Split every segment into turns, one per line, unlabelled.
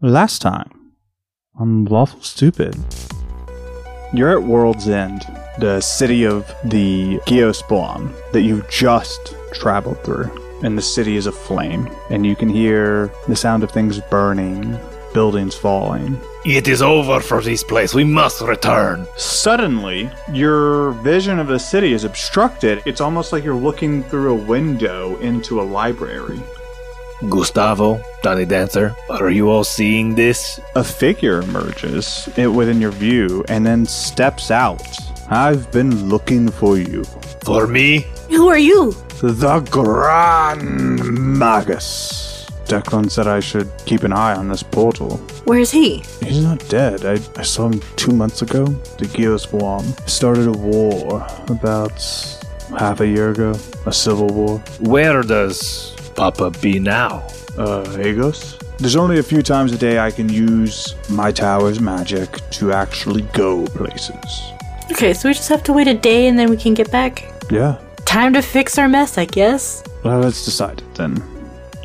Last time on Lawful Stupid. You're at World's End, the city of the Geospelon that you just traveled through. And the city is aflame, and you can hear the sound of things burning, buildings falling.
It is over for this place. We must return.
Suddenly, your vision of the city is obstructed. It's almost like you're looking through a window into a library.
Gustavo, Danny Dancer, are you all seeing this?
A figure emerges i- within your view and then steps out. I've been looking for you.
For me?
Who are you?
The Grand Magus. Declan said I should keep an eye on this portal.
Where's he?
He's not dead. I, I saw him two months ago. The Geoswarm started a war about half a year ago. A civil war.
Where does Papa be now?
Uh, Agos? There's only a few times a day I can use my tower's magic to actually go places.
Okay, so we just have to wait a day and then we can get back.
Yeah.
Time to fix our mess, I guess.
Well, let's decide it then.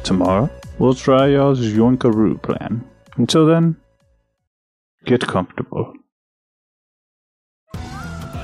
Tomorrow, we'll try y'all's Yonkaru plan. Until then, get comfortable.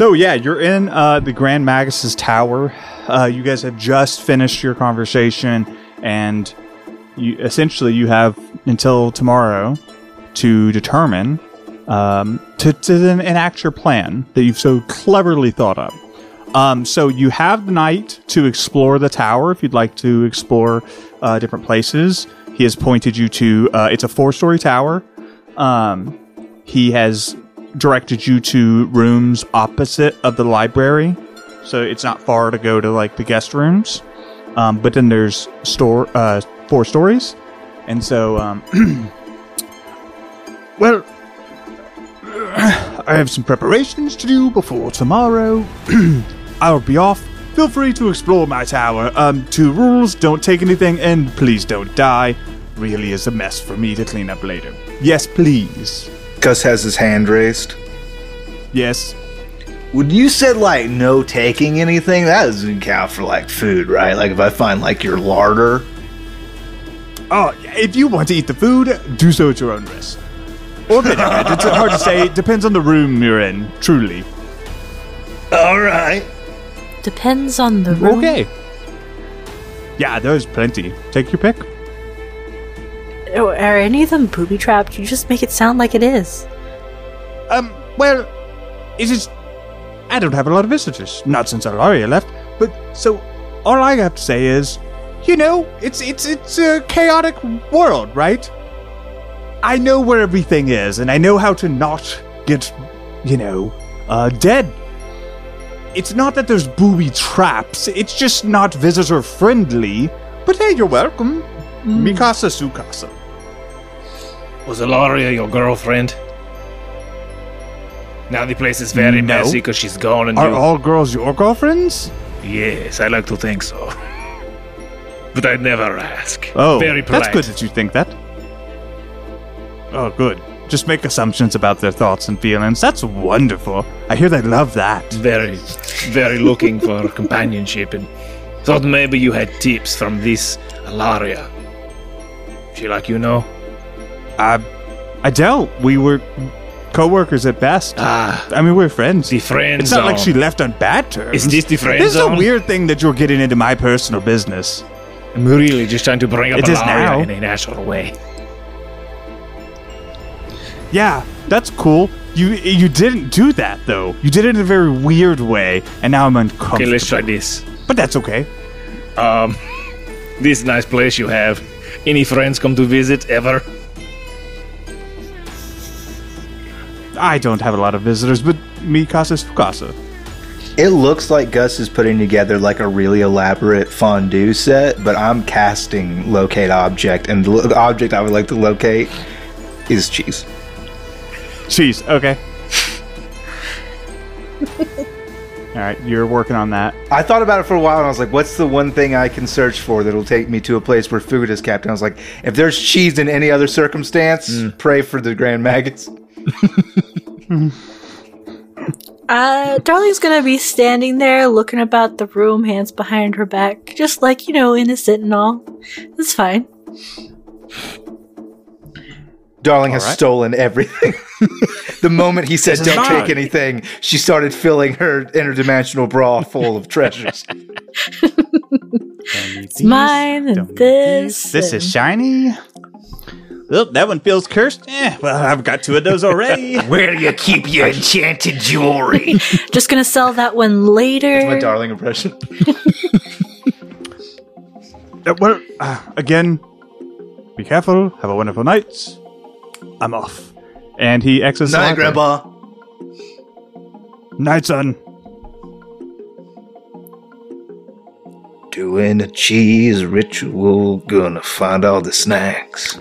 So yeah, you're in uh, the Grand Magus's tower. Uh, you guys have just finished your conversation, and you essentially you have until tomorrow to determine um, to, to enact your plan that you've so cleverly thought up. Um, so you have the night to explore the tower if you'd like to explore uh, different places. He has pointed you to uh, it's a four-story tower. Um, he has directed you to rooms opposite of the library, so it's not far to go to like the guest rooms. Um, but then there's store uh, four stories, and so um, well, I have some preparations to do before tomorrow. I'll be off. Feel free to explore my tower. Um, two rules: don't take anything, and please don't die. Really is a mess for me to clean up later. Yes, please.
Gus has his hand raised.
Yes.
When you said like no taking anything, that doesn't count for like food, right? Like if I find like your larder,
Oh, if you want to eat the food, do so at your own risk. Or vinegar. it's hard to say. It depends on the room you're in, truly.
all right.
Depends on the room.
Okay. Yeah, there's plenty. Take your pick.
Are any of them booby trapped? You just make it sound like it is.
Um, well, it is. I don't have a lot of visitors. Not since Alaria left. But so, all I have to say is, you know, it's it's it's a chaotic world, right? I know where everything is, and I know how to not get, you know, uh, dead. It's not that there's booby traps. It's just not visitor friendly. But hey, you're welcome. Mikasa Sukasa.
Was Alaria your girlfriend? Now the place is very
No.
messy because she's gone and
Are
you...
all girls your girlfriends?
Yes, I like to think so. but I'd never ask.
Oh,
very polite.
that's good that you think that. Oh, good. Just make assumptions about their thoughts and feelings. That's wonderful. I hear they love that.
Very, very looking for companionship and thought maybe you had tips from this Alaria. She like you know?
I, I don't. We were co-workers at best.
Ah,
I mean, we're friends.
the friend
It's not like
zone.
she left on bad terms.
Is this the friend
This is a
zone?
weird thing that you're getting into my personal business.
I'm really just trying to bring up
It is
Alaria
now.
in a natural way.
Yeah, that's cool. You you didn't do that though. You did it in a very weird way, and now I'm uncomfortable.
Okay, let's try this.
But that's okay.
Um, this nice place you have. Any friends come to visit ever?
I don't have a lot of visitors, but mi casa es tu casa.
It looks like Gus is putting together like a really elaborate fondue set, but I'm casting locate object, and the lo- object I would like to locate is cheese.
Cheese. Okay. All right, you're working on that.
I thought about it for a while, and I was like, "What's the one thing I can search for that'll take me to a place where food is kept?" And I was like, "If there's cheese in any other circumstance, mm. pray for the grand maggots."
Uh, Darling's gonna be standing there looking about the room, hands behind her back, just like, you know, innocent and all. It's fine.
Darling has
All right.
stolen everything. the moment he said, "Don't
mine."
take anything," she started filling her interdimensional bra full of treasures.
It's mine and this.
This
and-
is shiny. Oh, that one feels cursed. Eh, well, I've got two of those already.
Where do you keep your enchanted jewelry?
Just gonna sell that one later.
My darling impression.
Uh, what, uh, again, be careful. Have a wonderful night. I'm off. And he exits. the
Night. Grandpa.
Night, son.
Doing a cheese ritual, gonna find all the snacks.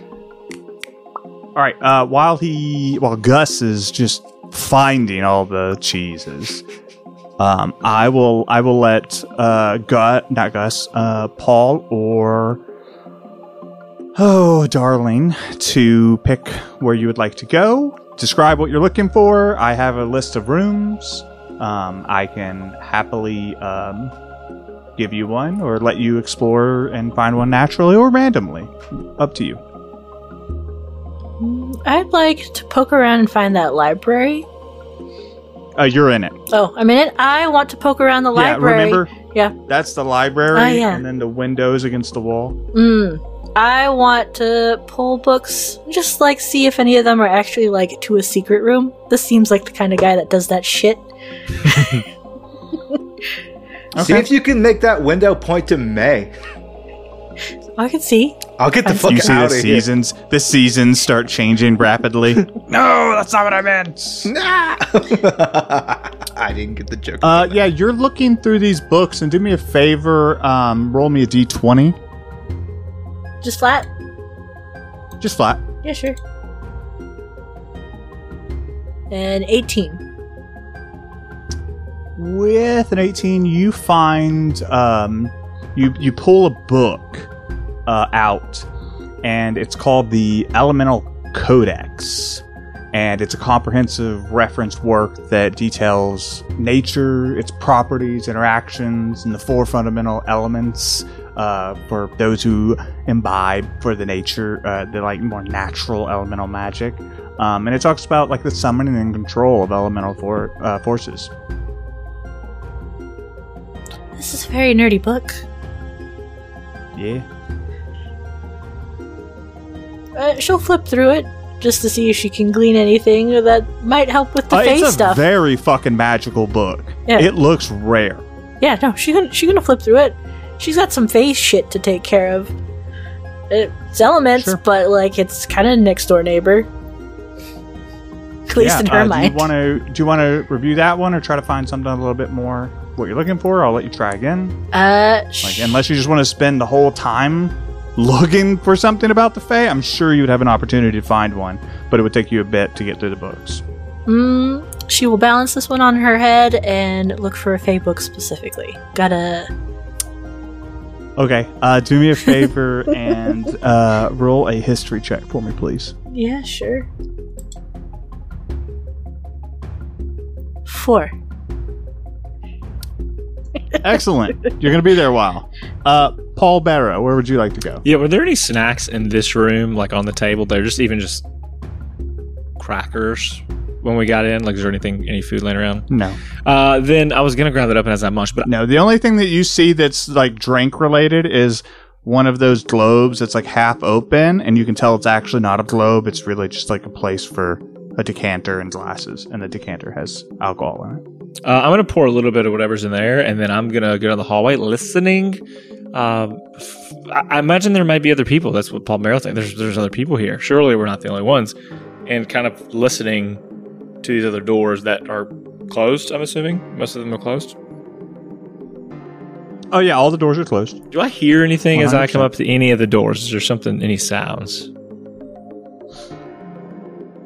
All right. Uh, while he, while Gus is just finding all the cheeses, um, I will, I will let uh, Gus, not Gus, uh, Paul or oh, darling, to pick where you would like to go. Describe what you're looking for. I have a list of rooms. Um, I can happily um, give you one, or let you explore and find one naturally or randomly. Up to you.
I'd like to poke around and find that library.
Uh, you're in it.
Oh, I'm in it. I want to poke around the library.
Yeah, remember?
Yeah.
That's the library,
Oh, yeah.
and then the windows against the wall.
Mm. I want to pull books, just like see if any of them are actually like to a secret room. This seems like the kind of guy that does that shit.
See if you can make that window point to May.
I can see.
I'll get the
You
fuck
you see
out
the
of here.
seasons. The seasons start changing rapidly. no, that's not what I meant.
Nah. I didn't get the joke.
Uh, yeah, you're looking through these books, and do me a favor. Um, roll me a d20,
Just flat.
just flat.
Yeah, sure. And 18.
With an 18, you find um, you you pull a book uh, out, and it's called the Elemental Codex, and it's a comprehensive reference work that details nature, its properties, interactions, and the four fundamental elements uh, for those who imbibe for the nature, uh, the like more natural elemental magic. Um, and it talks about like the summoning and control of elemental for, uh, forces.
This is a very nerdy book.
Yeah.
Uh, she'll flip through it just to see if she can glean anything that might help with the
Uh,
face
it's a
stuff.
very fucking magical book.
Yeah.
It looks rare.
yeah, no, she's gonna she's gonna flip through it. She's got some face shit to take care of. It's elements,
Sure.
but like it's kind of next door neighbor. At least
yeah,
in her
uh,
mind.
Do you want to do you want to review that one or try to find something a little bit more what you're looking for? I'll let you try again.
uh,
Like unless you just want to spend the whole time looking for something about the Fae, I'm sure you would have an opportunity to find one, but it would take you a bit to get through the books.
mm, she will balance this one on her head and look for a Fey book specifically. Gotta
Okay, uh, do me a favor and uh, roll a history check for me, please.
Yeah, sure. Four.
Excellent. You're going to be there a while. Uh, Paul Barrow, where would you like to go?
Yeah, were there any snacks in this room, like on the table? They're just even just crackers when we got in. Like, is there anything, any food laying around?
No.
Uh, then I was gonna grab that up and as that much, but
No, the only thing that you see that's like drink related is one of those globes that's like half open, and you can tell it's actually not a globe. It's really just like a place for a decanter and glasses, and the decanter has alcohol in it.
Uh, I'm gonna pour a little bit of whatever's in there, and then I'm gonna go down the hallway listening. Um, I I imagine there might be other people. That's what Paul Merrill thinks. There's there's other people here. Surely we're not the only ones. And kind of listening to these other doors that are closed. I'm assuming most of them are closed.
Oh yeah, all the doors are closed.
Do I hear anything as I come up to any of the doors? Is there something, any sounds?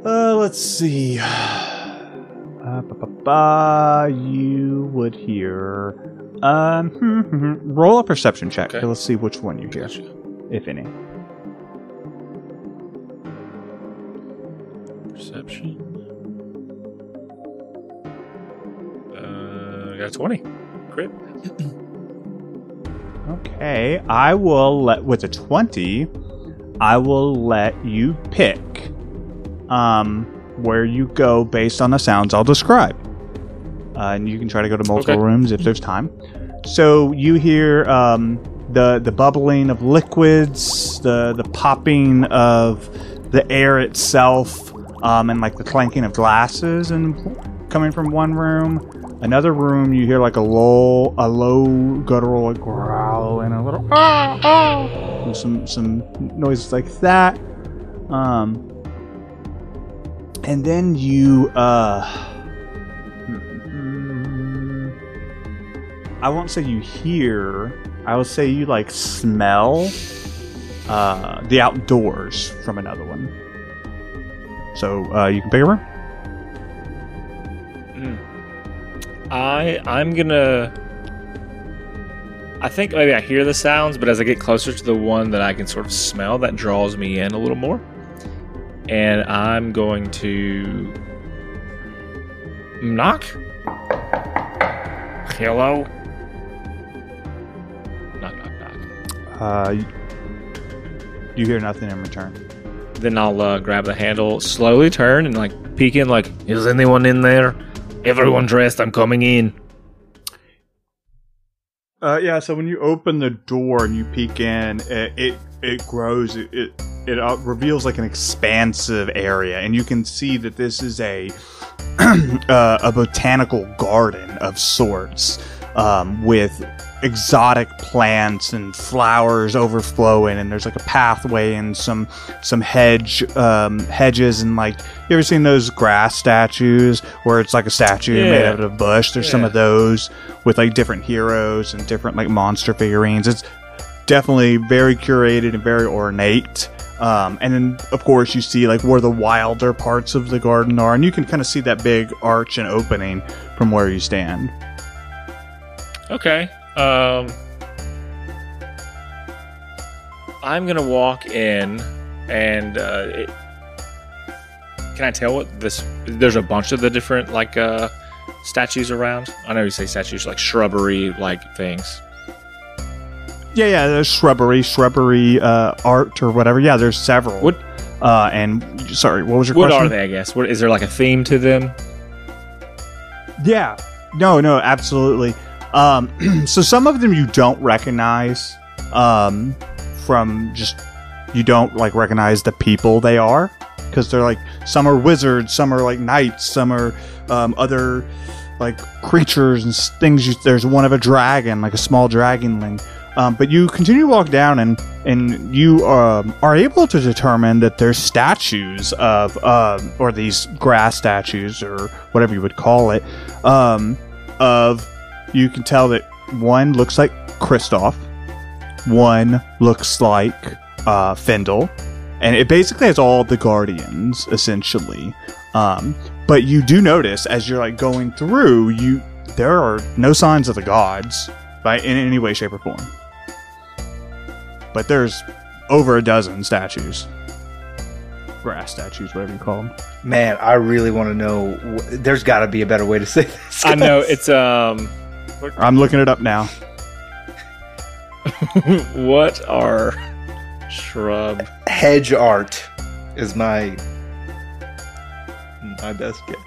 Uh, let's see. Uh, ba, ba, ba, you would hear. Um, hmm, hmm, hmm. roll a perception check.
Okay.
Let's see which one you hear,
Gotcha.
if any.
Perception. Uh, I got 20. Crit.
Okay, I will let with a twenty. I will let you pick, um, where you go based on the sounds I'll describe, uh, and you can try to go to multiple
Okay.
rooms if there's time. So you hear um, the the bubbling of liquids, the the popping of the air itself, um, and like the clanking of glasses and coming from one room. Another room, you hear like a low, a low guttural like growl and a little ah, ah, and some some noises like that. Um, and then you uh, I won't say you hear. I will say you like smell uh, the outdoors from another one. So uh, you can pick a room.
I I'm gonna. I think maybe I hear the sounds, but as I get closer to the one that I can sort of smell, that draws me in a little more. And I'm going to knock. Hello. Knock, knock, knock.
Uh, you, hear nothing in return.
Then I'll uh, grab the handle, slowly turn, and like peek in. Like, is anyone in there? Everyone dressed. I'm coming in.
Uh, yeah. So when you open the door and you peek in, it it, it grows. It it, it uh, reveals like an expansive area, and you can see that this is a uh, a botanical garden of sorts, um, with exotic plants and flowers overflowing, and there's like a pathway and some some hedge um, hedges and like you ever seen those grass statues where it's like a statue made out of bush? There's some of those with like different heroes and different like monster figurines. It's definitely very curated and very ornate. Um, and then, of course, you see like where the wilder parts of the garden are, and you can kind of see that big arch and opening from where you stand.
Okay. Um I'm gonna walk in and uh it, can I tell what this there's a bunch of the different like uh statues around? I know you say statues like shrubbery like things.
Yeah, yeah, there's shrubbery, shrubbery uh, art or whatever. Yeah, there's several.
What
Uh, and sorry, what was your question?
what
question?
are they, I guess? What is there like a theme to them?
Yeah. No, no, absolutely. Um, so some of them you don't recognize um, from just you don't like recognize the people they are because they're like some are wizards, some are like knights, some are um, other like creatures and things. You, there's one of a dragon, like a small dragonling. Um, but you continue to walk down, and and you um, are able to determine that there's statues of, um, or these grass statues, or whatever you would call it, um, of. You can tell that one looks like Kristoff, one looks like uh, Fendel, and it basically has all the guardians essentially. Um, but you do notice as you're like going through, you there are no signs of the gods by in any way, shape, or form. But there's over a dozen statues, grass statues, whatever you call them.
Man, I really want to know. There's got to be a better way to say this.
I know it's um
I'm looking it up now.
what are shrub
hedge art is my my best guess.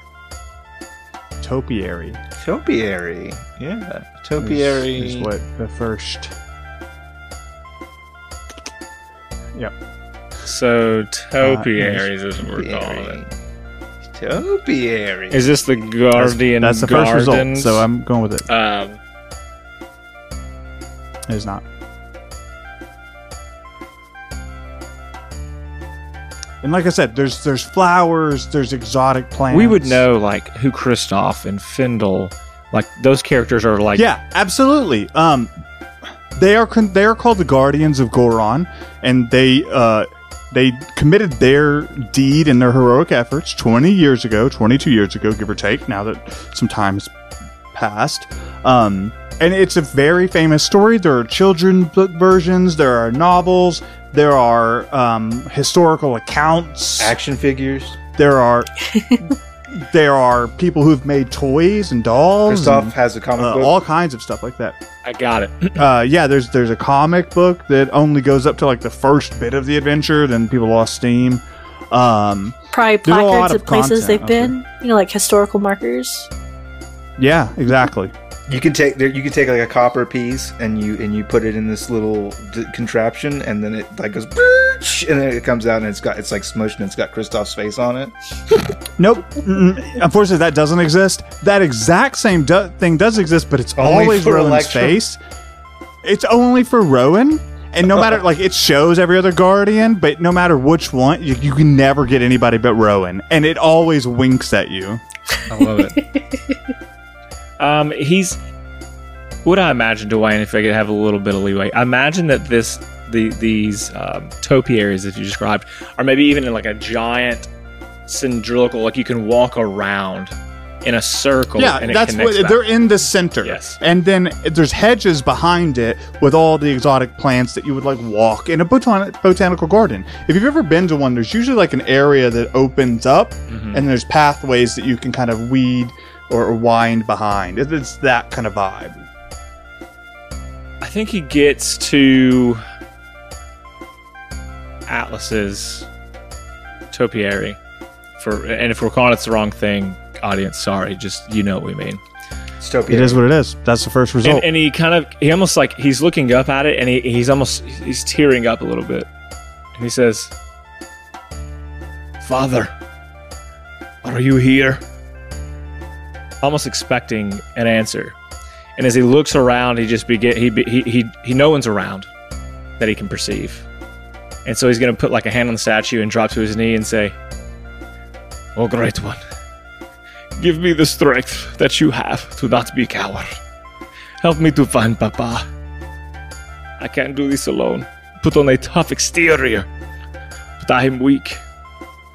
Topiary
Topiary, yeah,
is,
topiary.
is what the first Yep.
So topiaries
Uh,
is what we're calling it.
Topiary.
Is this the Guardian
That's the first result. So I'm going with it.
Um,
It is not. And like I said, there's there's flowers, there's exotic plants.
we would know like who Kristoff and Findle, like those characters are like.
Yeah, absolutely. Um, they are con- they are called the Guardians of Goron, and they uh they committed their deed and their heroic efforts 20 years ago, 22 years ago, give or take. Now that some time has passed, um, and it's a very famous story. There are children book versions, there are novels, there are um, historical accounts
Action figures.
there are there are people who've made toys and dolls
Kristoff
and,
has a comic
uh,
book.
all kinds of stuff like that
I got it.
uh, yeah there's there's a comic book that only goes up to like the first bit of the adventure then people lost steam um,
Probably
There's a lot
placards
of
of places they've
out
been. You know, like historical markers.
yeah exactly
You can take there. You can take like a copper piece and you and you put it in this little d- contraption, and then it like goes, and then it comes out and it's got it's like smushed and it's got Kristoff's face on it.
nope Mm-mm. unfortunately that doesn't exist that exact same do- thing does exist but it's
Only
always
for
rowan's
Electro?
face it's only for rowan and no matter like it shows every other guardian but no matter which one you, you can never get anybody but rowan and it always winks at you
I love it. um, he's what I imagine, Dwayne. If I could have a little bit of leeway, I imagine that this the these um, topiaries that you described are maybe even in like a giant cylindrical, like you can walk around in a circle.
Yeah,
and it
that's what
back.
they're in the center.
Yes.
and then there's hedges behind it with all the exotic plants that you would like walk in a botan- botanical garden. If you've ever been to one, there's usually like an area that opens up,
Mm-hmm.
and there's pathways that you can kind of weed or wind behind. It's that kind of vibe.
I think he gets to Atlas's topiary for, and if we're calling it the wrong thing, audience, sorry, just you know what we mean.
It's topiary.
It is what it is. That's the first result.
And, and he kind of, he almost like he's looking up at it, and he, he's almost he's tearing up a little bit, and he says, "Father, are you here?" Almost expecting an answer, and as he looks around, he just begin he he he he no one's around that he can perceive, and so he's gonna put like a hand on the statue and drop to his knee and say, "Oh, great one." Give me the strength that you have to not be coward. Help me to find Papa. I can't do this alone. Put on a tough exterior, but I am weak.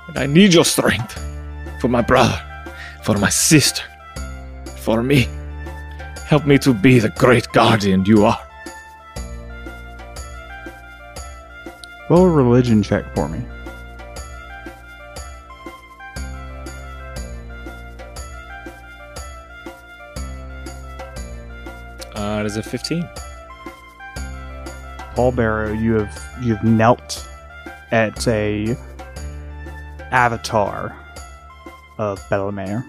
And I need your strength for my brother, for my sister, for me. Help me to be the great guardian you are.
Roll a religion check for me.
Uh, it is a 15.
Paul Barrow, you have you've knelt at a avatar of Bellamere,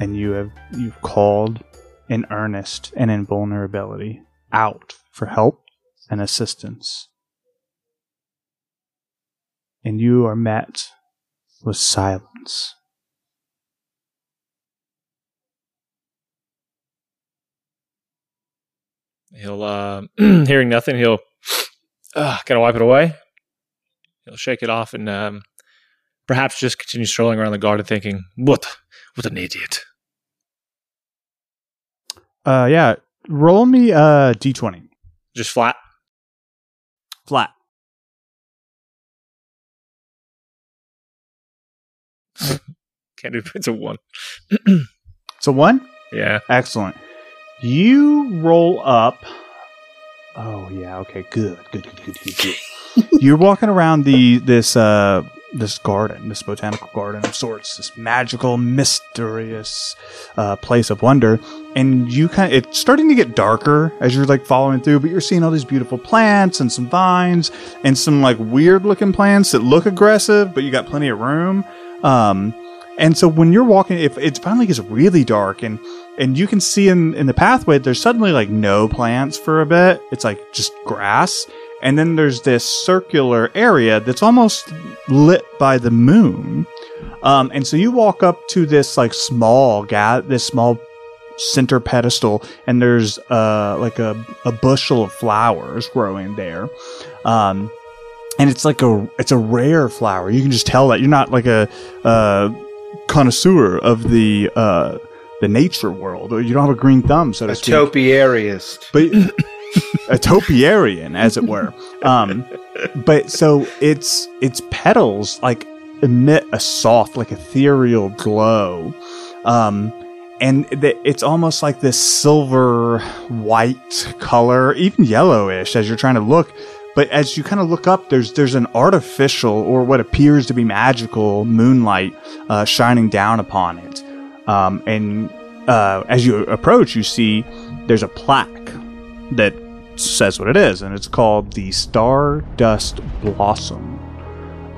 and you have you've called in earnest and in vulnerability out for help and assistance. And you are met with silence.
He'll, uh, hearing nothing, he'll uh, kind of wipe it away. He'll shake it off and um, perhaps just continue strolling around the garden thinking, what, what an idiot.
Uh yeah, roll me a d20.
Just flat.
Flat.
Can't do it's a one.
So one?
Yeah.
Excellent. You roll up. Oh yeah. Okay. Good. Good. Good. Good. Good. good. You're walking around the this uh this garden, this botanical garden of sorts, this magical, mysterious uh, place of wonder, and you kind of it's starting to get darker as you're like following through, but you're seeing all these beautiful plants and some vines and some like weird looking plants that look aggressive, but you got plenty of room. Um, and so when you're walking, if it finally gets really dark and and you can see in in the pathway, there's suddenly like no plants for a bit. It's like just grass, and then there's this circular area that's almost lit by the moon. Um, and so you walk up to this like small ga- this small center pedestal, and there's uh like a, a bushel of flowers growing there. Um, and it's like a it's a rare flower. You can just tell that you're not like a uh, connoisseur of the uh, the nature world, or you don't have a green thumb, so to
A
speak
topiaryist.
but a topiarian, as it were. Um, but so its its petals like emit a soft, like ethereal glow, um, and it's almost like this silver white color, even yellowish, as you're trying to look. But as you kind of look up, there's there's an artificial or what appears to be magical moonlight uh, shining down upon it, um, and uh, as you approach, you see there's a plaque that says what it is, and it's called the Stardust Blossom.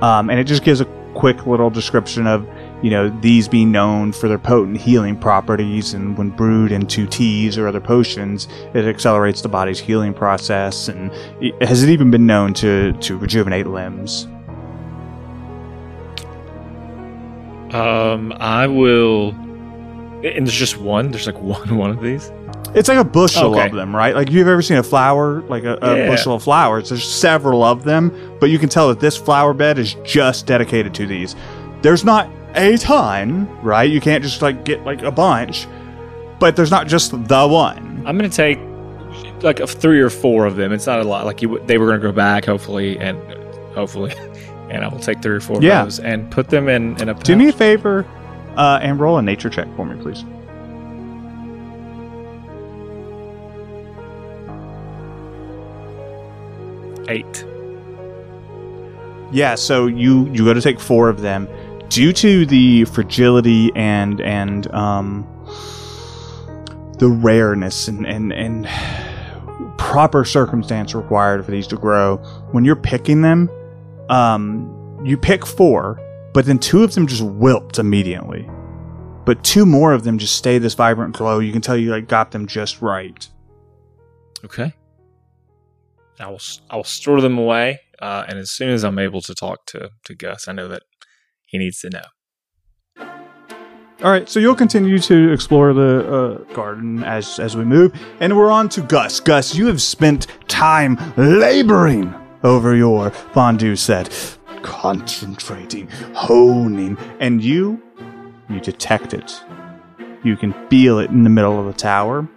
Um, and it just gives a quick little description of, you know, these being known for their potent healing properties, and when brewed into teas or other potions, it accelerates the body's healing process, and it, has it even been known to to rejuvenate limbs?
Um, I will. And there's just one. There's like one one of these.
It's like a bushel
Okay.
of them, right? Like you've ever seen a flower, like a, a
Yeah.
bushel of flowers. There's several of them, but you can tell that this flower bed is just dedicated to these. There's not a ton, right? You can't just like get like a bunch, but there's not just the one.
I'm gonna take like three or four of them. It's not a lot. Like you, they were gonna go back hopefully, and hopefully, and I will take three or four
Yeah.
of those and put them in in a.
Do me a favor uh, and roll a nature check for me, please.
eight.
Yeah, so you you go to take four of them due to the fragility and and um the rareness and and and proper circumstance required for these to grow. When you're picking them, um, you pick four, but then two of them just wilt immediately. But two more of them just stay this vibrant glow. You can tell you like got them just right.
Okay. I will I will store them away, uh, and as soon as I'm able to talk to to Gus, I know that he needs to know.
All right, so you'll continue to explore the uh, garden as as we move, and we're on to Gus. Gus, you have spent time laboring over your fondue set, concentrating, honing, and you you detect it. You can feel it in the middle of the tower,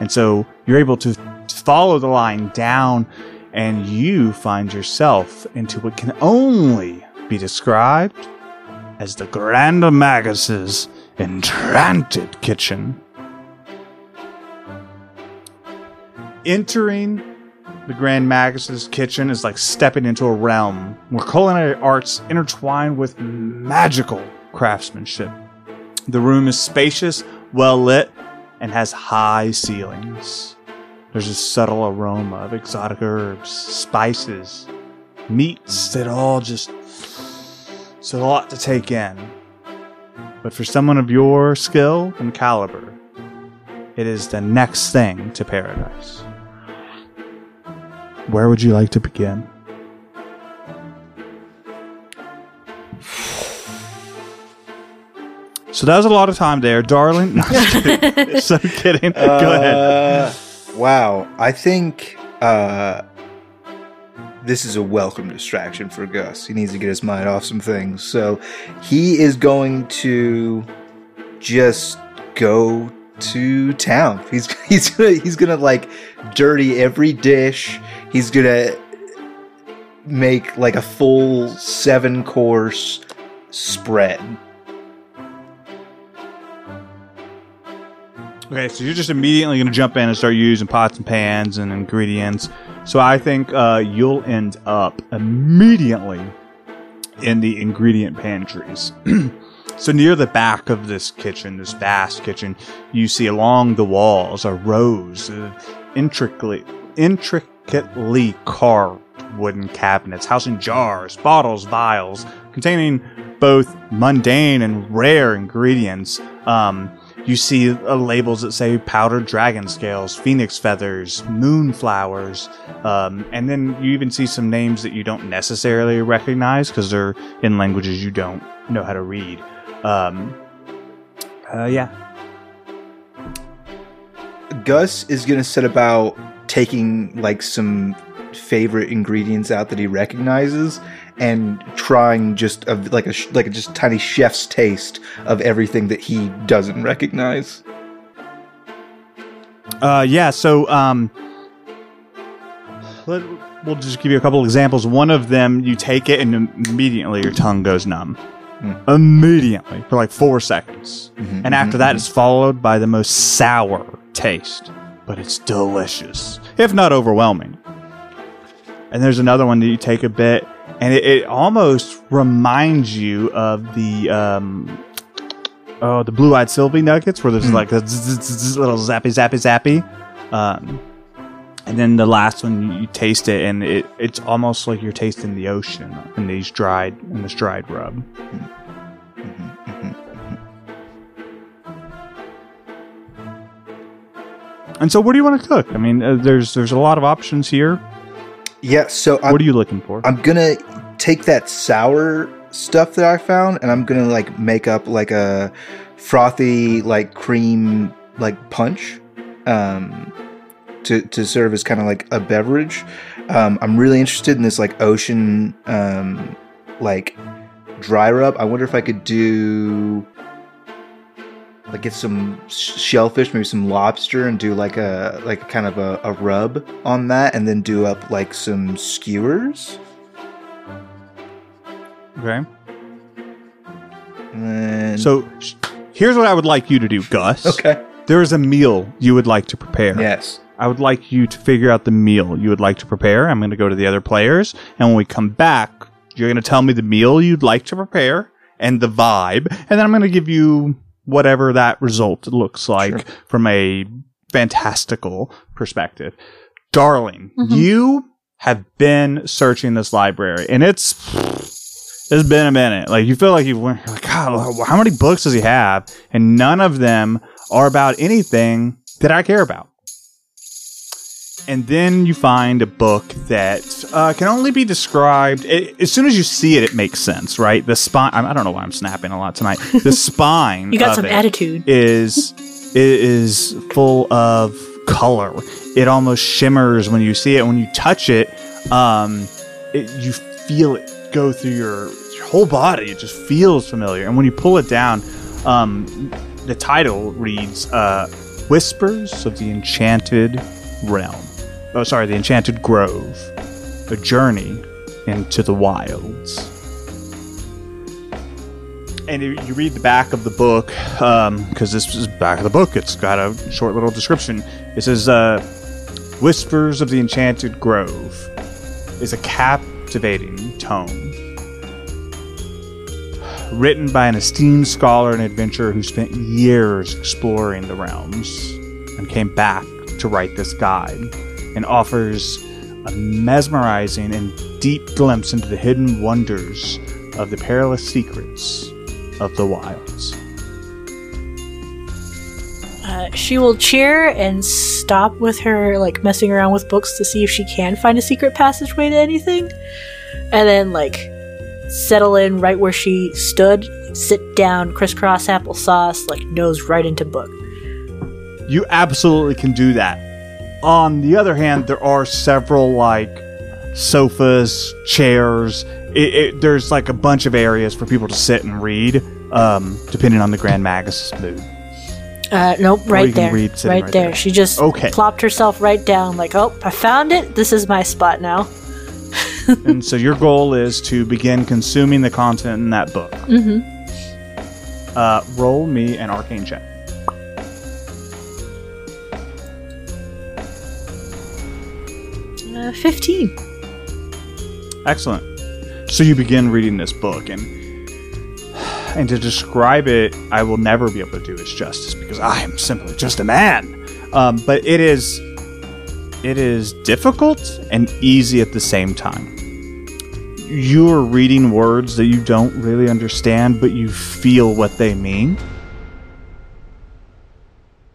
and so you're able to follow the line down, and you find yourself into what can only be described as the Grand Magus's enchanted kitchen. Entering the Grand Magus's kitchen is like stepping into a realm where culinary arts intertwine with magical craftsmanship. The room is spacious, well lit, and has high ceilings. There's a subtle aroma of exotic herbs, spices, meats that all just it's a lot to take in. But for someone of your skill and caliber, it is the next thing to paradise. Where would you like to begin? So that was a lot of time there, darling. No, I'm kidding. so kidding. Go ahead.
Uh, wow. I think uh, this is a welcome distraction for Gus. He needs to get his mind off some things. So he is going to just go to town. He's he's gonna he's gonna like dirty every dish. He's gonna make like a full seven course spread.
Okay, so you're just immediately going to jump in and start using pots and pans and ingredients. So I think uh, you'll end up immediately in the ingredient pantries. so near the back of this kitchen, this vast kitchen, you see along the walls are rows of intricately, intricately carved wooden cabinets housing jars, bottles, vials containing both mundane and rare ingredients. Um, you see uh, labels that say powdered dragon scales, phoenix feathers, moonflowers, um, and then you even see some names that you don't necessarily recognize because they're in languages you don't know how to read. Um, uh, yeah.
Gus is gonna set about taking like some favorite ingredients out that he recognizes and trying just a, like a like a just tiny chef's taste of everything that he doesn't recognize.
Uh, yeah. So, um, let, we'll just give you a couple examples. One of them, you take it and immediately your tongue goes numb. Immediately for like four seconds, and after that, it's followed by the most sour taste, but it's delicious, if not overwhelming. And there's another one that you take a bit, and it, it almost reminds you of the um, oh the blue eyed Sylvie nuggets, where there's like a zzz, zzz, zzz, little zappy zappy zappy. Um, and then the last one you, taste it, and it it's almost like you're tasting the ocean in these dried in this dried rub. And so, what do you want to cook? I mean, uh, there's there's a lot of options here.
Yeah, so I'm,
What are you looking for?
I'm gonna take that sour stuff that I found and I'm gonna like make up like a frothy like cream like punch um to to serve as kind of like a beverage. Um I'm really interested in this like ocean um like dry rub. I wonder if I could do like get some shellfish, maybe some lobster, and do like a like kind of a, a rub on that, and then do up like some skewers.
okay.
And then,
So, here's what I would like you to do, Gus.
okay,
There is a meal you would like to prepare.
yes,
I would like you to figure out the meal you would like to prepare. I'm going to go to the other players, and when we come back, you're going to tell me the meal you'd like to prepare and the vibe, and then I'm going to give you whatever that result looks like from a fantastical perspective. Darling, mm-hmm. you have been searching this library, and it's it's been a minute. Like you feel like you went, like, God, how many books does he have? And none of them are about anything that I care about. And then you find a book that uh, can only be described. It, as soon as you see it, it makes sense, right? The spine. I don't know why I'm snapping a lot tonight. The spine.
You got
of
some
it
attitude.
Is it is full of color. It almost shimmers when you see it. When you touch it, um, it, you feel it go through your, your whole body. It just feels familiar. And when you pull it down, um, the title reads uh, "Whispers of the Enchanted Realm." Oh, sorry, the Enchanted Grove. A journey into the wilds and you read the back of the book because this is back of the book. It's got a short little description. It says, uh, "Whispers of the Enchanted Grove" is a captivating tome. Written by an esteemed scholar and adventurer who spent years exploring the realms and came back to write this guide and offers a mesmerizing and deep glimpse into the hidden wonders of the perilous secrets of the wilds.
Uh, she will cheer and stop with her like messing around with books to see if she can find a secret passageway to anything, and then like settle in right where she stood, sit down, crisscross applesauce, like nose right into book.
You absolutely can do that. On the other hand, there are several like sofas, chairs. It, it, there's like a bunch of areas for people to sit and read, um, depending on the Grand Magus' mood.
Uh, nope, right there,
read
right,
right
there.
there.
She just
Okay.
plopped herself right down, like, oh, I found it. This is my spot now.
and so your goal is to begin consuming the content in that book.
Mm-hmm.
Uh, roll me an arcane check.
Uh, Fifteen.
Excellent. So you begin reading this book, and and to describe it, I will never be able to do its justice because I am simply just a man. Um, but it is it is difficult and easy at the same time. You are reading words that you don't really understand, but you feel what they mean.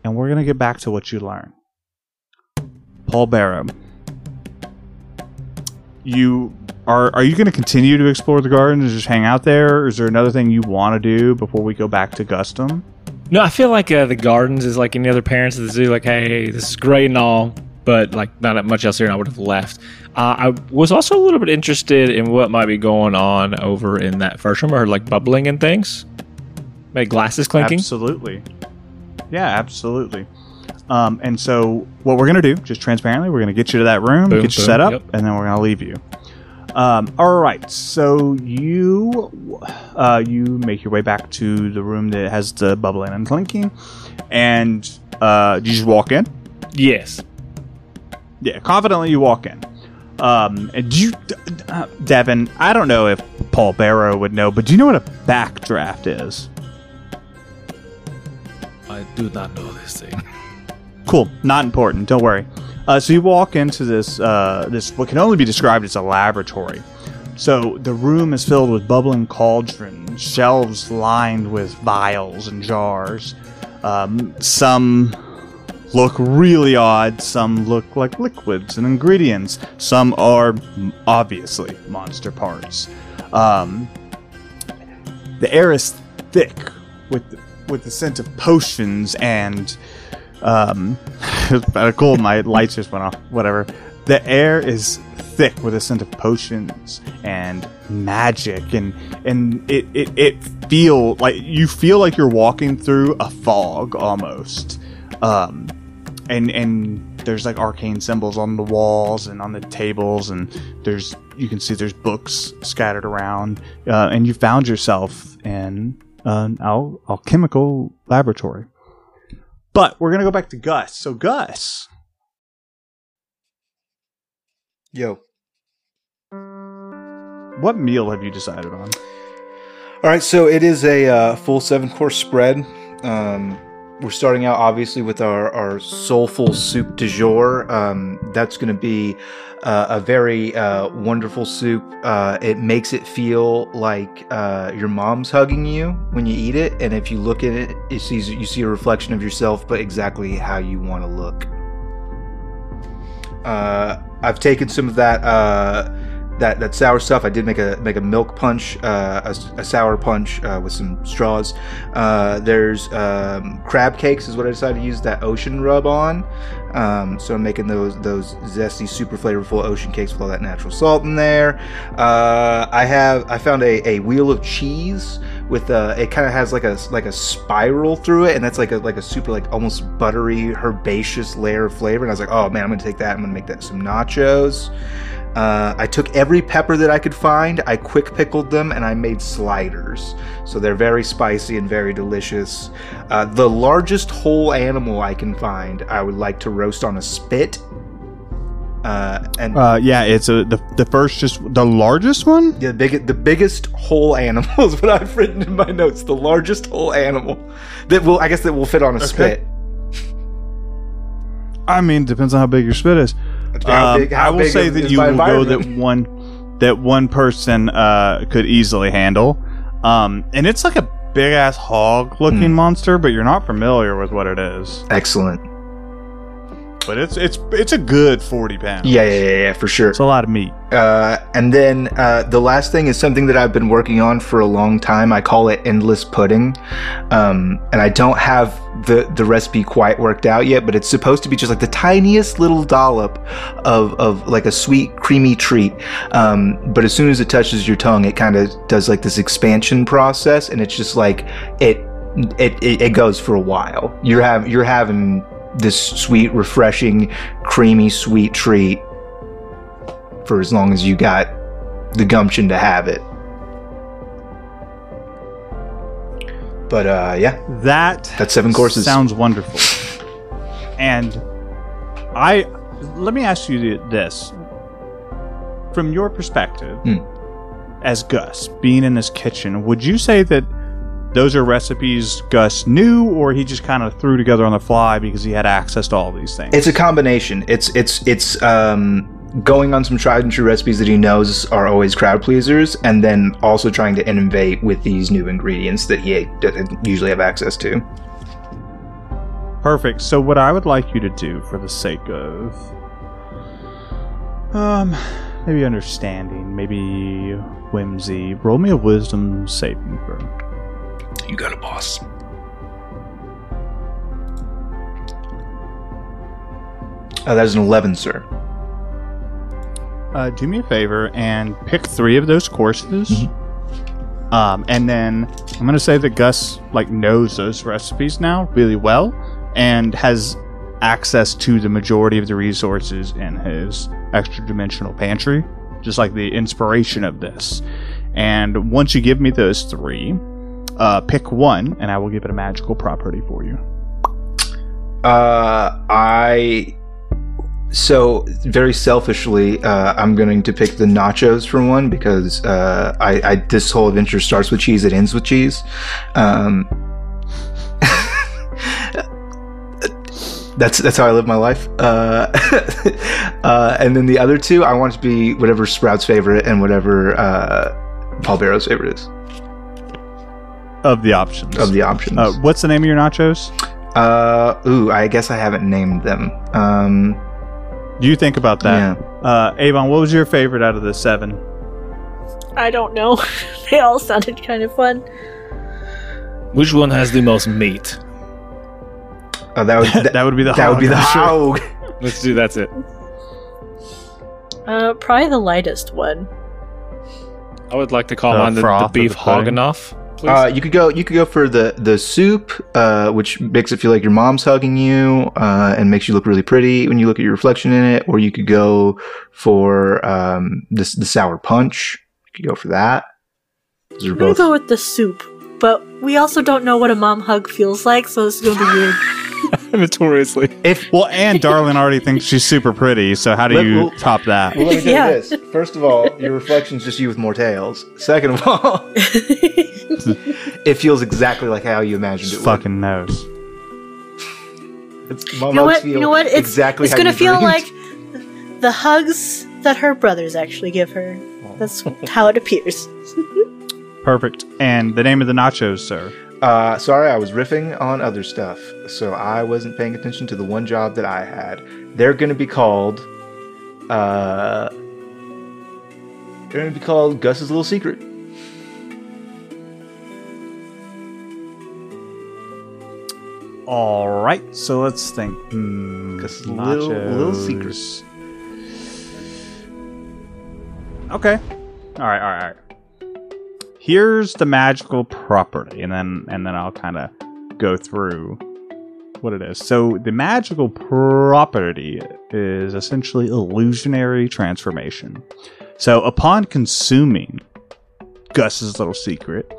and we're gonna get back to what you learn. Paul Barrow, you are are you going to continue to explore the gardens and just hang out there? Or is there another thing you want to do before we go back to Gustum?
No, I feel like uh, the gardens is like any other parents at the zoo. Like, hey, this is great and all, but like not that much else here, and I would have left. Uh, I was also a little bit interested in what might be going on over in that first room. I heard like bubbling and things, like glasses clinking.
Absolutely. Yeah, absolutely. Um, and so what we're gonna do, just transparently, we're gonna get you to that room,
Boom,
get you
boom,
set up,
yep.
and then we're gonna leave you. Um, all right. So you uh, you make your way back to the room that has the bubbling and clinking, and uh, you just walk in.
Yes.
Yeah, confidently you walk in. Um, and do you, uh, Devin? I don't know if Paul Barrow would know, but do you know what a backdraft is?
I do not know this thing.
Cool, not important. Don't worry. Uh, so you walk into this uh, this what can only be described as a laboratory. So the room is filled with bubbling cauldrons, shelves lined with vials and jars. Um, some look really odd. Some look like liquids and ingredients. Some are obviously monster parts. Um, the air is thick with with the scent of potions and um, kind of cool. My lights just went off. Whatever. The air is thick with a scent of potions and magic, and and it it, it feel like you feel like you're walking through a fog almost. Um, and and there's like arcane symbols on the walls and on the tables, and there's you can see there's books scattered around, uh, and you found yourself in an al- alchemical laboratory. But we're gonna go back to Gus. So Gus,
Yo.
what meal have you decided on?
All right, so it is a uh, full seven course spread. Um, we're starting out obviously with our, our soulful soup du jour. Um, that's going to be uh, a very uh, wonderful soup. Uh, it makes it feel like uh, your mom's hugging you when you eat it, and if you look at it, you see you see a reflection of yourself, but exactly how you want to look. Uh, I've taken some of that uh, that that sour stuff. I did make a make a milk punch, uh, a, a sour punch uh, with some straws. Uh, there's um, crab cakes is what I decided to use that ocean rub on. Um, so I'm making those those zesty, super flavorful ocean cakes with all that natural salt in there. Uh, I have I found a, a wheel of cheese with a, it kind of has like a like a spiral through it, and that's like a like a super like almost buttery herbaceous layer of flavor. And I was like, oh man, I'm gonna take that. I'm gonna make that some nachos. Uh, I took every pepper that I could find, I quick pickled them, and I made sliders. So they're very spicy and very delicious. Uh, the largest whole animal I can find, I would like to roast on a spit. Uh, and
Uh, yeah, it's a, the the first, just the largest one.
the big, the biggest whole animal is what I've written in my notes. The largest whole animal that will, I guess, that will fit on a spit.
I mean, depends on how big your spit is. Um,
big-
I will say that you will go that one that one person uh, could easily handle. Um, and it's like a big ass hog looking
Hmm.
monster, but you're not familiar with what it is.
Excellent.
But it's it's it's a good forty pounds.
Yeah, yeah, yeah, yeah, for sure.
it's a lot of meat.
Uh, and then uh, the last thing is something that I've been working on for a long time. I call it endless pudding, um, and I don't have the the recipe quite worked out yet. But it's supposed to be just like the tiniest little dollop of of like a sweet creamy treat. Um, but as soon as it touches your tongue, it kind of does like this expansion process, and it's just like it it it, it goes for a while. You're having you're having this sweet, refreshing, creamy, sweet treat for as long as you got the gumption to have it. But uh, yeah,
That
That's seven courses.
Sounds wonderful. and I let me ask you this: from your perspective,
Hmm.
as Gus being in this kitchen, would you say that those are recipes Gus knew, or he just kind of threw together on the fly because he had access to all these things?
it's a combination. It's it's it's um, going on some tried and true recipes that he knows are always crowd pleasers, and then also trying to innovate with these new ingredients that he doesn't usually have access to.
Perfect. So what I would like you to do for the sake of um maybe understanding, maybe whimsy, roll me a wisdom saving throw.
You got a boss. Uh, that is an 11, sir.
Uh, do me a favor and pick three of those courses. Um, and then I'm gonna say that Gus like knows those recipes now really well and has access to the majority of the resources in his extra dimensional pantry, just like the inspiration of this. And once you give me those three, uh, pick one, and I will give it a magical property for you.
Uh, I. So, very selfishly, uh, I'm going to pick the nachos for one because uh, I, I this whole adventure starts with cheese, it ends with cheese. Um, that's that's how I live my life. Uh, uh, and then the other two, I want to be whatever Sprout's favorite and whatever uh, Paul Barrow's favorite is
Of the options.
of the options.
uh, what's the name of your nachos?
Uh, ooh, I guess I haven't named them. Um,
You think about that.
yeah.
Uh, Avon, what was your favorite out of the seven?
I don't know. they all sounded kind of fun.
Which one has the most meat?
Oh, that would that,
that would be the
that would be the
hog, sure.
hog.
Let's do that's it.
Uh, probably the lightest one.
I would like to call
The
mine the, the beef
the pudding?
hoganoff. Please.
Uh, you could go. You could go for the the soup, uh, which makes it feel like your mom's hugging you, uh, and makes you look really pretty when you look at your reflection in it. Or you could go for um, the the sour punch. You could go for that. Those are
I'm gonna
both.
go with the soup, but we also don't know what a mom hug feels like, so this is gonna be weird.
Notoriously.
If
Well, and Darlin already thinks she's super pretty, so how do
Let-
you
well-
top that?
well, let me tell
Yeah.
you this. First of all, your reflection's just you with more tails. Second of all, it feels exactly like how you imagined it. would.
fucking knows.
It's, mom
you know
hugs
what? You
feel
know what? It's
exactly.
It's
how
gonna
you
feel
dreamed.
like the hugs that her brothers actually give her. That's how it appears.
Perfect. And the name of the nachos, sir.
Uh, sorry, I was riffing on other stuff, so I wasn't paying attention to the one job that I had. They're going to be called. Uh, they're going to be called Gus's Little Secret.
All right. So let's think. Hmm,
Just little- little secrets.
Okay. All right. All right. All right. Here's the magical property, and then and then I'll kind of go through what it is. So the magical property is essentially illusionary transformation. So upon consuming Gus's little secret,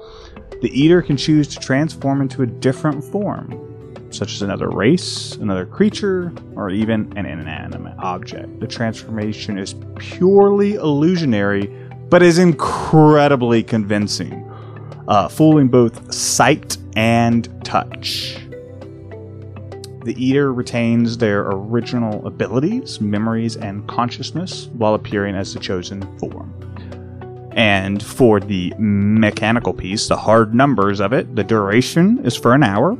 the eater can choose to transform into a different form, such as another race, another creature, or even an inanimate object. The transformation is purely illusionary, but is incredibly convincing, uh, fooling both sight and touch. The eater retains their original abilities, memories, and consciousness while appearing as the chosen form. And for the mechanical piece, the hard numbers of it, the duration is for an hour.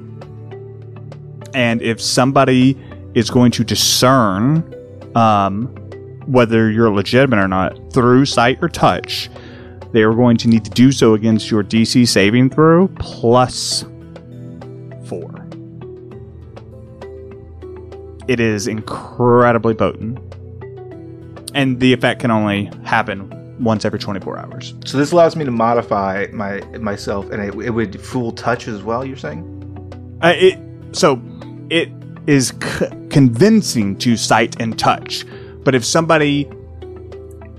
And if somebody is going to discern um, whether you're legitimate or not through sight or touch, they are going to need to do so against your DC saving throw plus four. It is incredibly potent. And the effect can only happen once every 24 hours.
So this allows me to modify my myself, and it, it would fool touch as well. You're saying?
Uh, it so it is c- convincing to sight and touch, but if somebody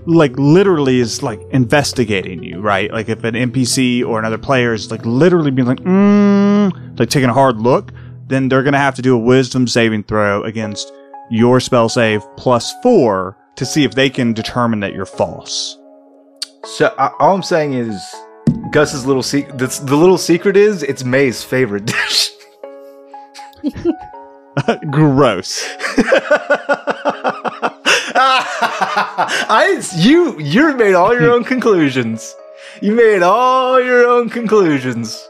like literally is like investigating you, right? Like if an NPC or another player is like literally being like, mm, like taking a hard look, then they're gonna have to do a Wisdom saving throw against your spell save plus four to see if they can determine that you're false.
So uh, all I'm saying is, Gus's little secret. The little secret is it's May's favorite dish.
Gross.
I you you made all your own conclusions. You made all your own conclusions.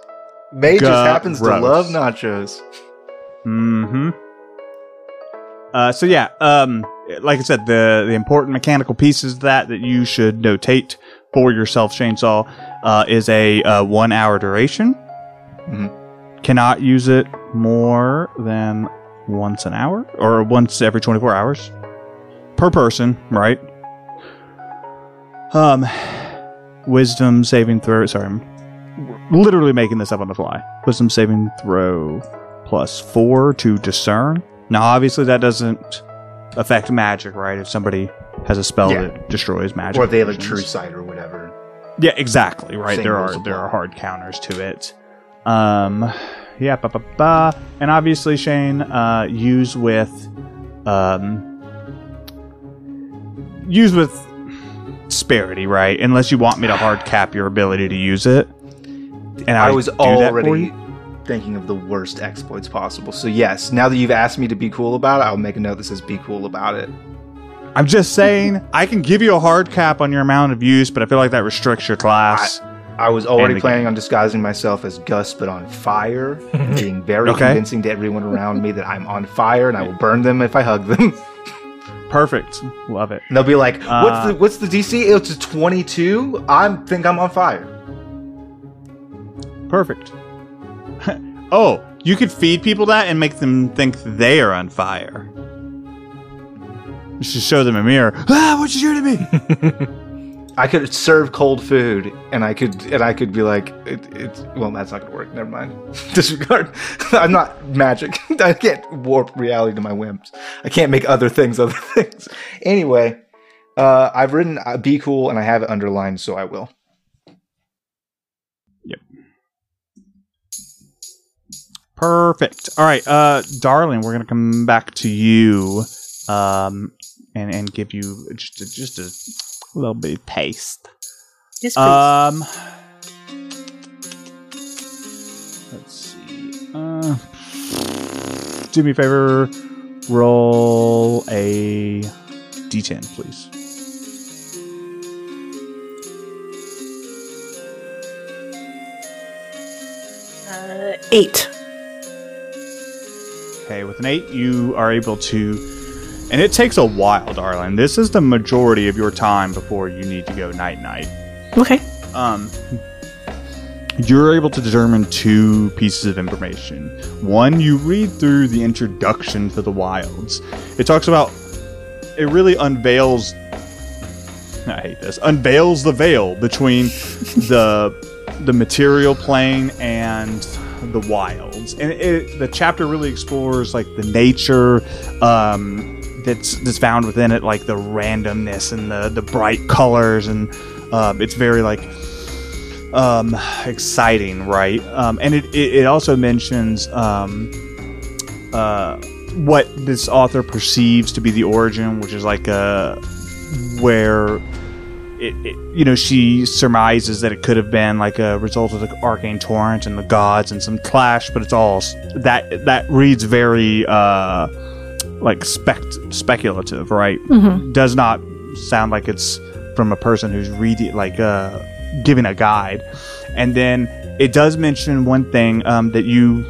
May just happens to love nachos.
Mm-hmm. Uh, so yeah, um, like I said, the the important mechanical pieces of that that you should notate for yourself, Chainsaw, uh, is a uh, one hour duration.
Mhm.
Cannot use it more than once an hour or once every twenty four hours per person, right? Um, wisdom saving throw. Sorry, I'm literally making this up on the fly. Wisdom saving throw plus four to discern. Now, obviously, that doesn't affect magic, right? If somebody has a spell
Yeah.
that destroys magic,
Or they have a true sight or whatever.
Yeah, exactly. Right.
Same
there are there are hard counters to it. Um, yeah, ba ba ba, and obviously Shane, uh, use with, um, use with disparity, right? Unless you want me to hard cap your ability to use it. And
I was
do that for
already thinking of the worst exploits possible. So yes, now that you've asked me to be cool about it, I'll make a note that says be cool about it.
I'm just saying I can give you a hard cap on your amount of use, but I feel like that restricts your class.
I was already planning
game.
on disguising myself as Gus, but on fire, and being very
Okay.
convincing to everyone around me that I'm on fire and I will burn them if I hug them.
Perfect. Love it.
And they'll be like, "What's
Uh,
the what's the DC? It's a 22. I think I'm on fire."
Perfect. oh, you could feed people that and make them think they are on fire. You should show them a mirror. Ah, what you do to me?
I could serve cold food, and I could and I could be like, it, "It's well, that's not gonna work. Never mind. Disregard. I'm not magic. I can't warp reality to my whims. I can't make other things other things." Anyway, uh, I've written uh, "be cool" and I have it underlined, so I will. Yep.
Perfect. All right, uh, darling, we're gonna come back to you, um, and and give you just a, just a little bit of taste.
Yes, please.
Um, let's see. Uh, do me a favor. Roll a d10, please.
uh, eight.
Okay, with an eight, you are able to, and it takes a while, darling. This is the majority of your time before you need to go night night.
Okay.
um, you're able to determine two pieces of information. One, you read through the introduction to the wilds. It talks about, it really unveils. I hate this. Unveils the veil between the the material plane and the wilds, and it, the chapter really explores like the nature um, that's that's found within it, like the randomness and the the bright colors, and um, it's very like um, exciting, right? Um, and it, it, it also mentions um, uh, what this author perceives to be the origin, which is like uh, where it, it, you know, she surmises that it could have been like a result of the arcane torrent and the gods and some clash, but it's all that that reads very uh, like spect speculative, right?
Mm-hmm.
does not sound like it's from a person who's reading like uh giving a guide and then it does mention one thing um, that you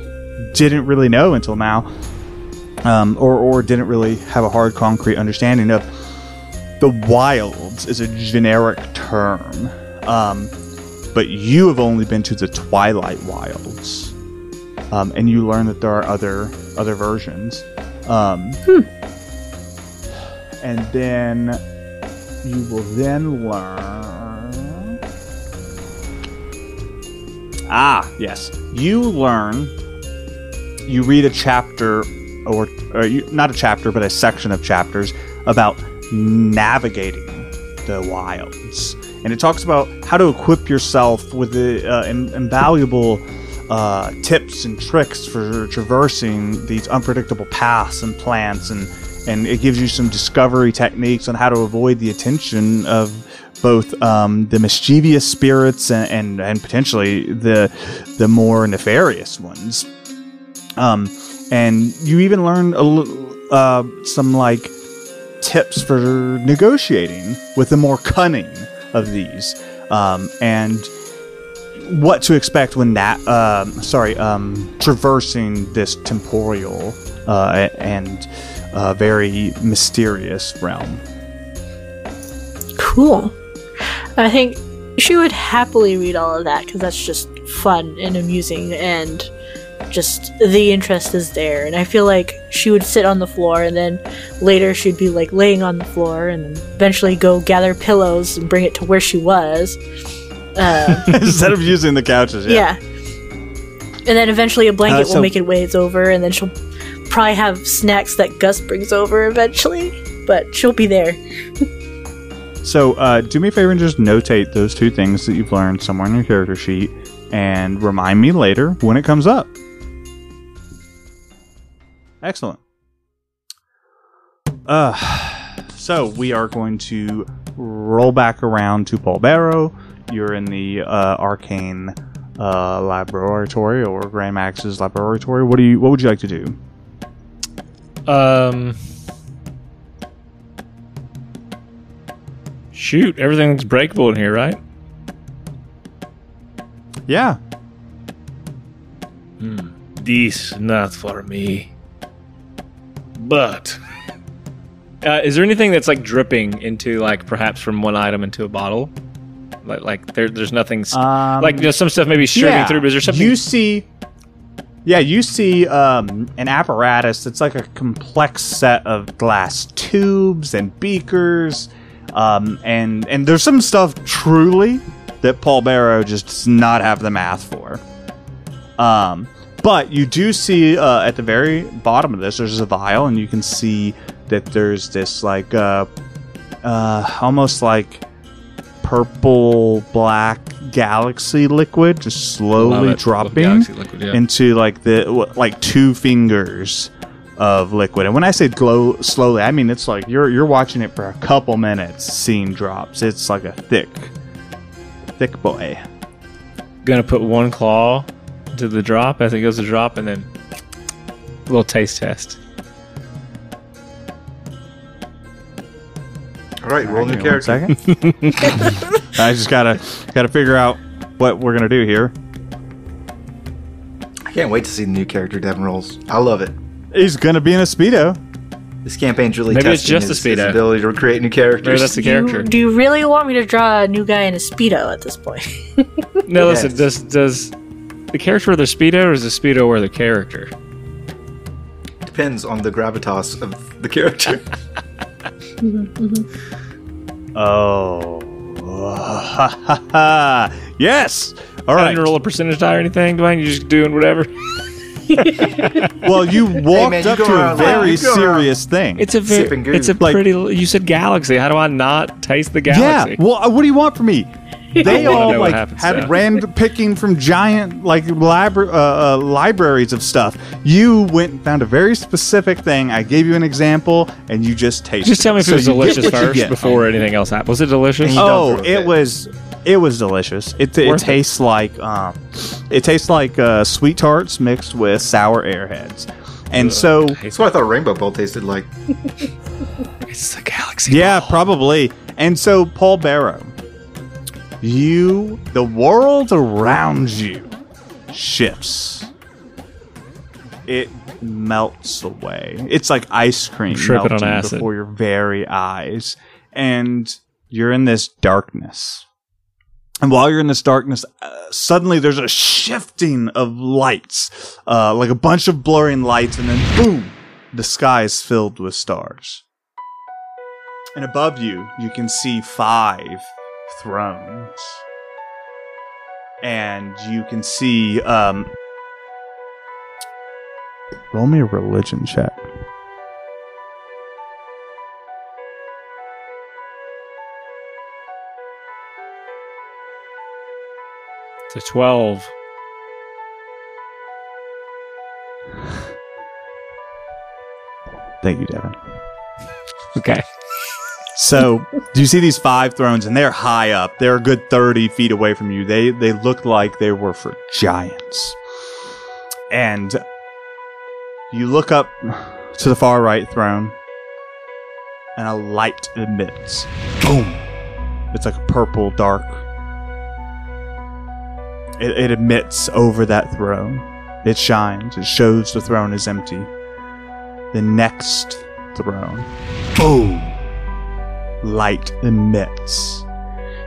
didn't really know until now um, or, or didn't really have a hard concrete understanding of the wilds is a generic term um, but you have only been to the twilight wilds um, and you learn that there are other other versions um, and then you will then learn. Ah, yes. You learn. You read a chapter, or, or you, not a chapter, but a section of chapters about navigating the wilds. And it talks about how to equip yourself with the uh, in- invaluable uh, tips and tricks for traversing these unpredictable paths and plants and and it gives you some discovery techniques on how to avoid the attention of both um, the mischievous spirits and, and, and potentially the the more nefarious ones. Um, and you even learn a little, uh, some like tips for negotiating with the more cunning of these. Um, and what to expect when that um, sorry um, traversing this temporal uh, and uh, very mysterious realm.
Cool. I think she would happily read all of that because that's just fun and amusing and just the interest is there. And I feel like she would sit on the floor and then later she'd be like laying on the floor and eventually go gather pillows and bring it to where she was. Uh,
Instead of using the couches, yeah.
yeah. And then eventually a blanket
Uh, so-
will make it ways over and then she'll probably have snacks that Gus brings over eventually. But she'll be there.
So, uh, do me a favor and just notate those two things that you've learned somewhere in your character sheet, and remind me later when it comes up. Excellent. Uh, so we are going to roll back around to Paul Barrow. You're in the uh, arcane uh, laboratory or Grand Max's laboratory. What do you? What would you like to do?
Um. Shoot, everything's breakable in here, right?
Yeah. Hmm.
This not for me. But uh, is there anything that's like dripping into like perhaps from one item into a bottle? Like like there, there's nothing
Um,
like you know, some stuff maybe streaming through, but is there something?
you see? Yeah, you see um, an apparatus that's like a complex set of glass tubes and beakers, um, and and there's some stuff truly that Paul Barrow just does not have the math for. Um, but you do see uh, at the very bottom of this, there's a vial, and you can see that there's this like uh, uh, almost like purple black galaxy liquid just slowly dropping
liquid, yeah.
into like the like two fingers of liquid and when i say glow slowly i mean it's like you're you're watching it for a couple minutes seeing drops it's like a thick thick boy
Gonna put one claw to the drop as it goes to drop, and then a little taste test.
All right, roll new
Give me one
character.
second. i just gotta gotta figure out what we're gonna do here
I can't wait to see the new character Devin rolls. I love it.
he's gonna be in a speedo
This campaign's really
Maybe it's
testing
just a
his, his
speedo.
ability to create new
Maybe
characters.
that's the
Do you,
character.
do you really want me to draw a new guy in a speedo at this point?
No, listen.
Yes.
Does does the character wear the speedo, or is the speedo wear the character?
Depends on the gravitas of the character.
oh yes all
I
right
didn't roll a percentage die or anything, Dwayne. You just doing whatever.
well you walked
man, you
up
go
to a very
you go around-
serious thing
It's a very, it's a
Like-
pretty. You said galaxy. How do I not taste the galaxy?
Yeah. Well, uh, what do you want from me? They all like had
now.
random picking from giant like libra- uh, uh, libraries of stuff. You went and found a very specific thing. I gave you an example, and you just tasted.
Just tell me if
So
it was
you get
delicious first
get.
before anything else happened. Was it delicious?
And
Oh,
don't throw a
it was. It was delicious. It, it
Worth it. tastes
tastes like um, it tastes like uh, sweet tarts mixed with sour airheads, and so
That's what I thought Rainbow Bowl tasted like.
It's the galaxy.
Yeah, probably. And so, Paul Barrow, you, the world around you shifts. It melts away. It's like ice cream melting
acid.
before your very eyes. And you're in this darkness. And while you're in this darkness, uh, suddenly there's a shifting of lights, uh, like a bunch of blurring lights, and then boom, the sky is filled with stars. And above you, you can see five thrones. And you can see, um, roll me a religion check.
To twelve.
Thank you, Devin.
Okay.
So, do you see these five thrones? And they're high up. They're a good 30 feet away from you. They, they look like they were for giants. And you look up to the far right throne, and a light emits. Boom! It's like a purple, dark. it, it emits over that throne. It shines. It shows the throne is empty. The next throne, boom, light emits,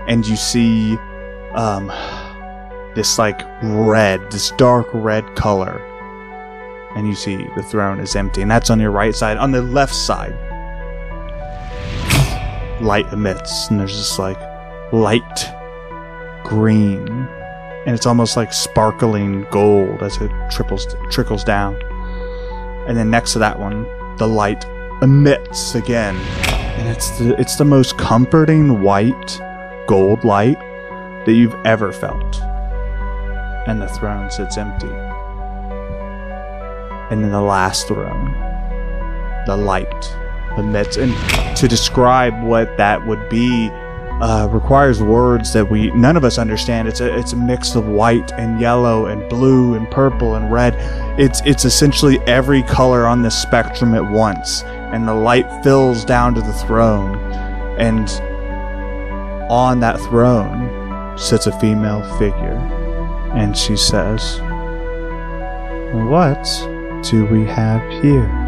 and you see um, this like red, this dark red color, and you see the throne is empty, and that's on your right side. On the left side, light emits, and there's this like light green, and it's almost like sparkling gold as it triples trickles down. And then next to that one, the light emits again, and it's the it's the most comforting white gold light that you've ever felt. And the throne sits empty. And then the last throne, the light emits. And to describe what that would be uh, requires words that we none of us understand. It's a it's a mix of white and yellow and blue and purple and red. It's it's essentially every color on the spectrum at once, and the light fills down to the throne, and on that throne sits a female figure, and she says, "What do we have here?"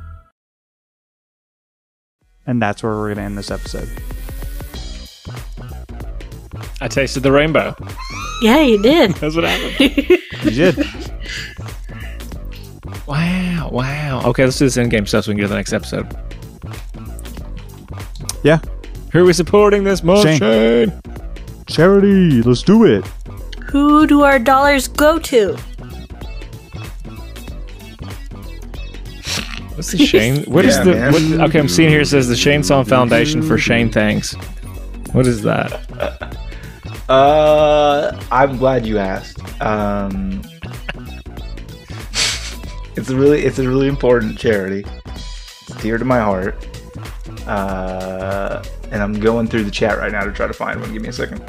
And that's where we're going to end this episode.
I tasted the rainbow.
Yeah, you did.
That's what happened.
You did.
wow, wow. Okay, let's do this in game stuff so we can get to the next episode.
yeah.
Who are we supporting this month,
Shane.
Shane?
Charity, let's do it.
Who do our dollars go to?
What's the Shane? What is
Yeah,
the? What, okay, I'm seeing here it says the Shane Song Foundation for Shane Thanks. What is that?
Uh, I'm glad you asked. Um, it's a really, it's a really important charity. It's dear to my heart. Uh, and I'm going through the chat right now to try to find one. Give me a second.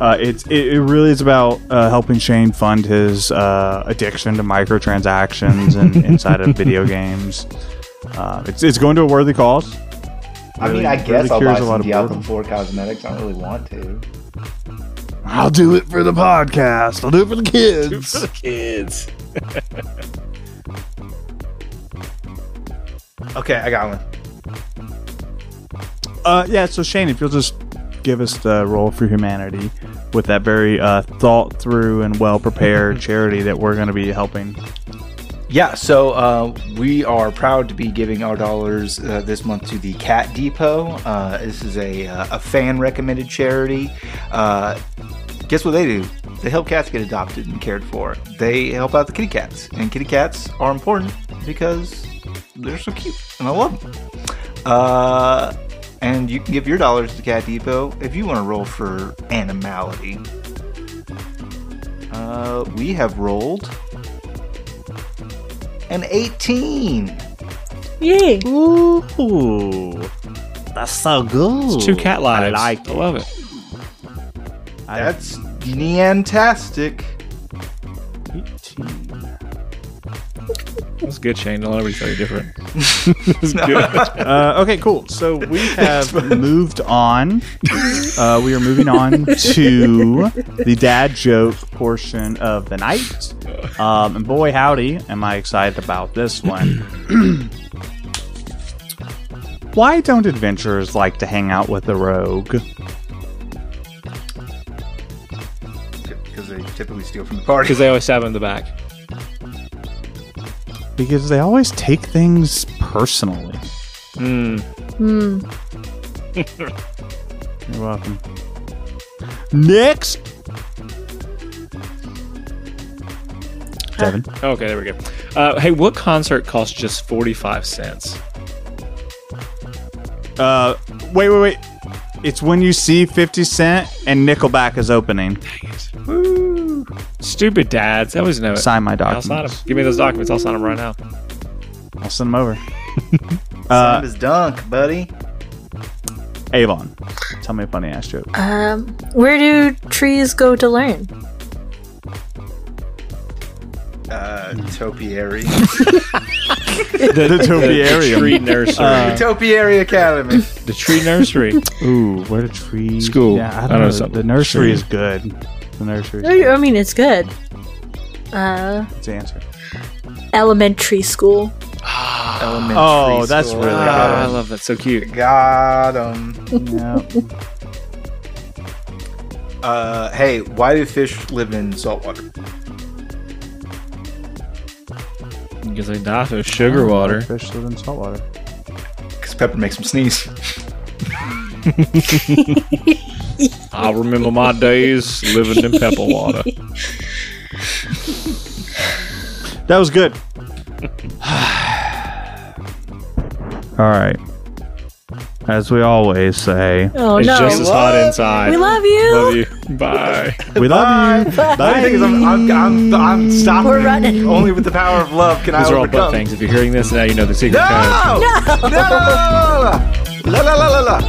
Uh, it's it, it really is about uh, helping Shane fund his uh, addiction to microtransactions and inside of video games. Uh, it's it's going to a worthy cause.
I mean,
Really-
I
really
guess I'll
cures
buy
a lot
some
of
Diablo
boredom.
4 cosmetics. I don't really want to.
I'll do it for the podcast. I'll do it for the kids.
For the kids.
Okay, I got one.
Uh, yeah. So Shane, if you'll just give us the roll for humanity with that very uh, thought through and well prepared charity that we're going to be helping.
Yeah, so uh, we are proud to be giving our dollars uh, this month to the Cat Depot. Uh, this is a, uh, a fan recommended charity. Uh, guess what they do? They help cats get adopted and cared for. They help out the kitty cats, and kitty cats are important because they're so cute, and I love them. And you can give your dollars to Cat Depot if you want to roll for animality. Uh, we have rolled an 18.
Yay.
Ooh, that's so good.
It's two cat lives.
I like
I love it.
That's neantastic.
That's good, Shane. Don't ever tell you different. That's good.
Uh, okay, cool. So we have moved on. Uh, we are moving on to the dad joke portion of the night. Um, and boy, howdy, am I excited about this one. Why don't adventurers like to hang out with a rogue?
Because they typically steal from the party.
Because they always stab him in the back.
Because they always take things personally.
Hmm.
Hmm.
You're welcome. Next. Devin.
Okay, there we go. Uh, hey, what concert costs just forty five cents?
Uh, wait, wait, wait. It's when you see 50 Cent and Nickelback is opening.
Woo! Stupid dads. I always know it.
Sign my
I'll sign them. Give me those documents. I'll sign them right now.
I'll send them over.
Send
uh,
him his dunk, buddy.
Avon, tell me a funny ass joke.
Um, where do trees go to learn?
Uh, topiary.
The, topiary,
The topiarium.
tree nursery.
Uh,
topiary Academy.
the tree nursery.
Ooh, where the tree?
School.
Yeah, I
I
don't,
know
know.
something.
The nursery
Tree.
is good. The nursery.
I I mean, it's good. Uh,
That's the answer.
elementary school.
Elementary
Oh, that's
school.
really
good. I love that. So cute.
Got him.
Yeah.
Uh, hey, why do fish live in salt water?
Because they die to sugar water.
Fish live in salt water.
Because pepper makes them sneeze.
I remember my days living in pepper water.
That was good. All right. As we always say,
Oh
it's
no.
just as hot inside.
we love you.
Love you. Bye.
we love you.
The only thing is, I'm, I'm, I'm, I'm stopping.
We're running.
Only with the power of love can
These
I
are all butt
overcome.
things. If you're hearing this, now you know the secret code.
No! No! La la la la la!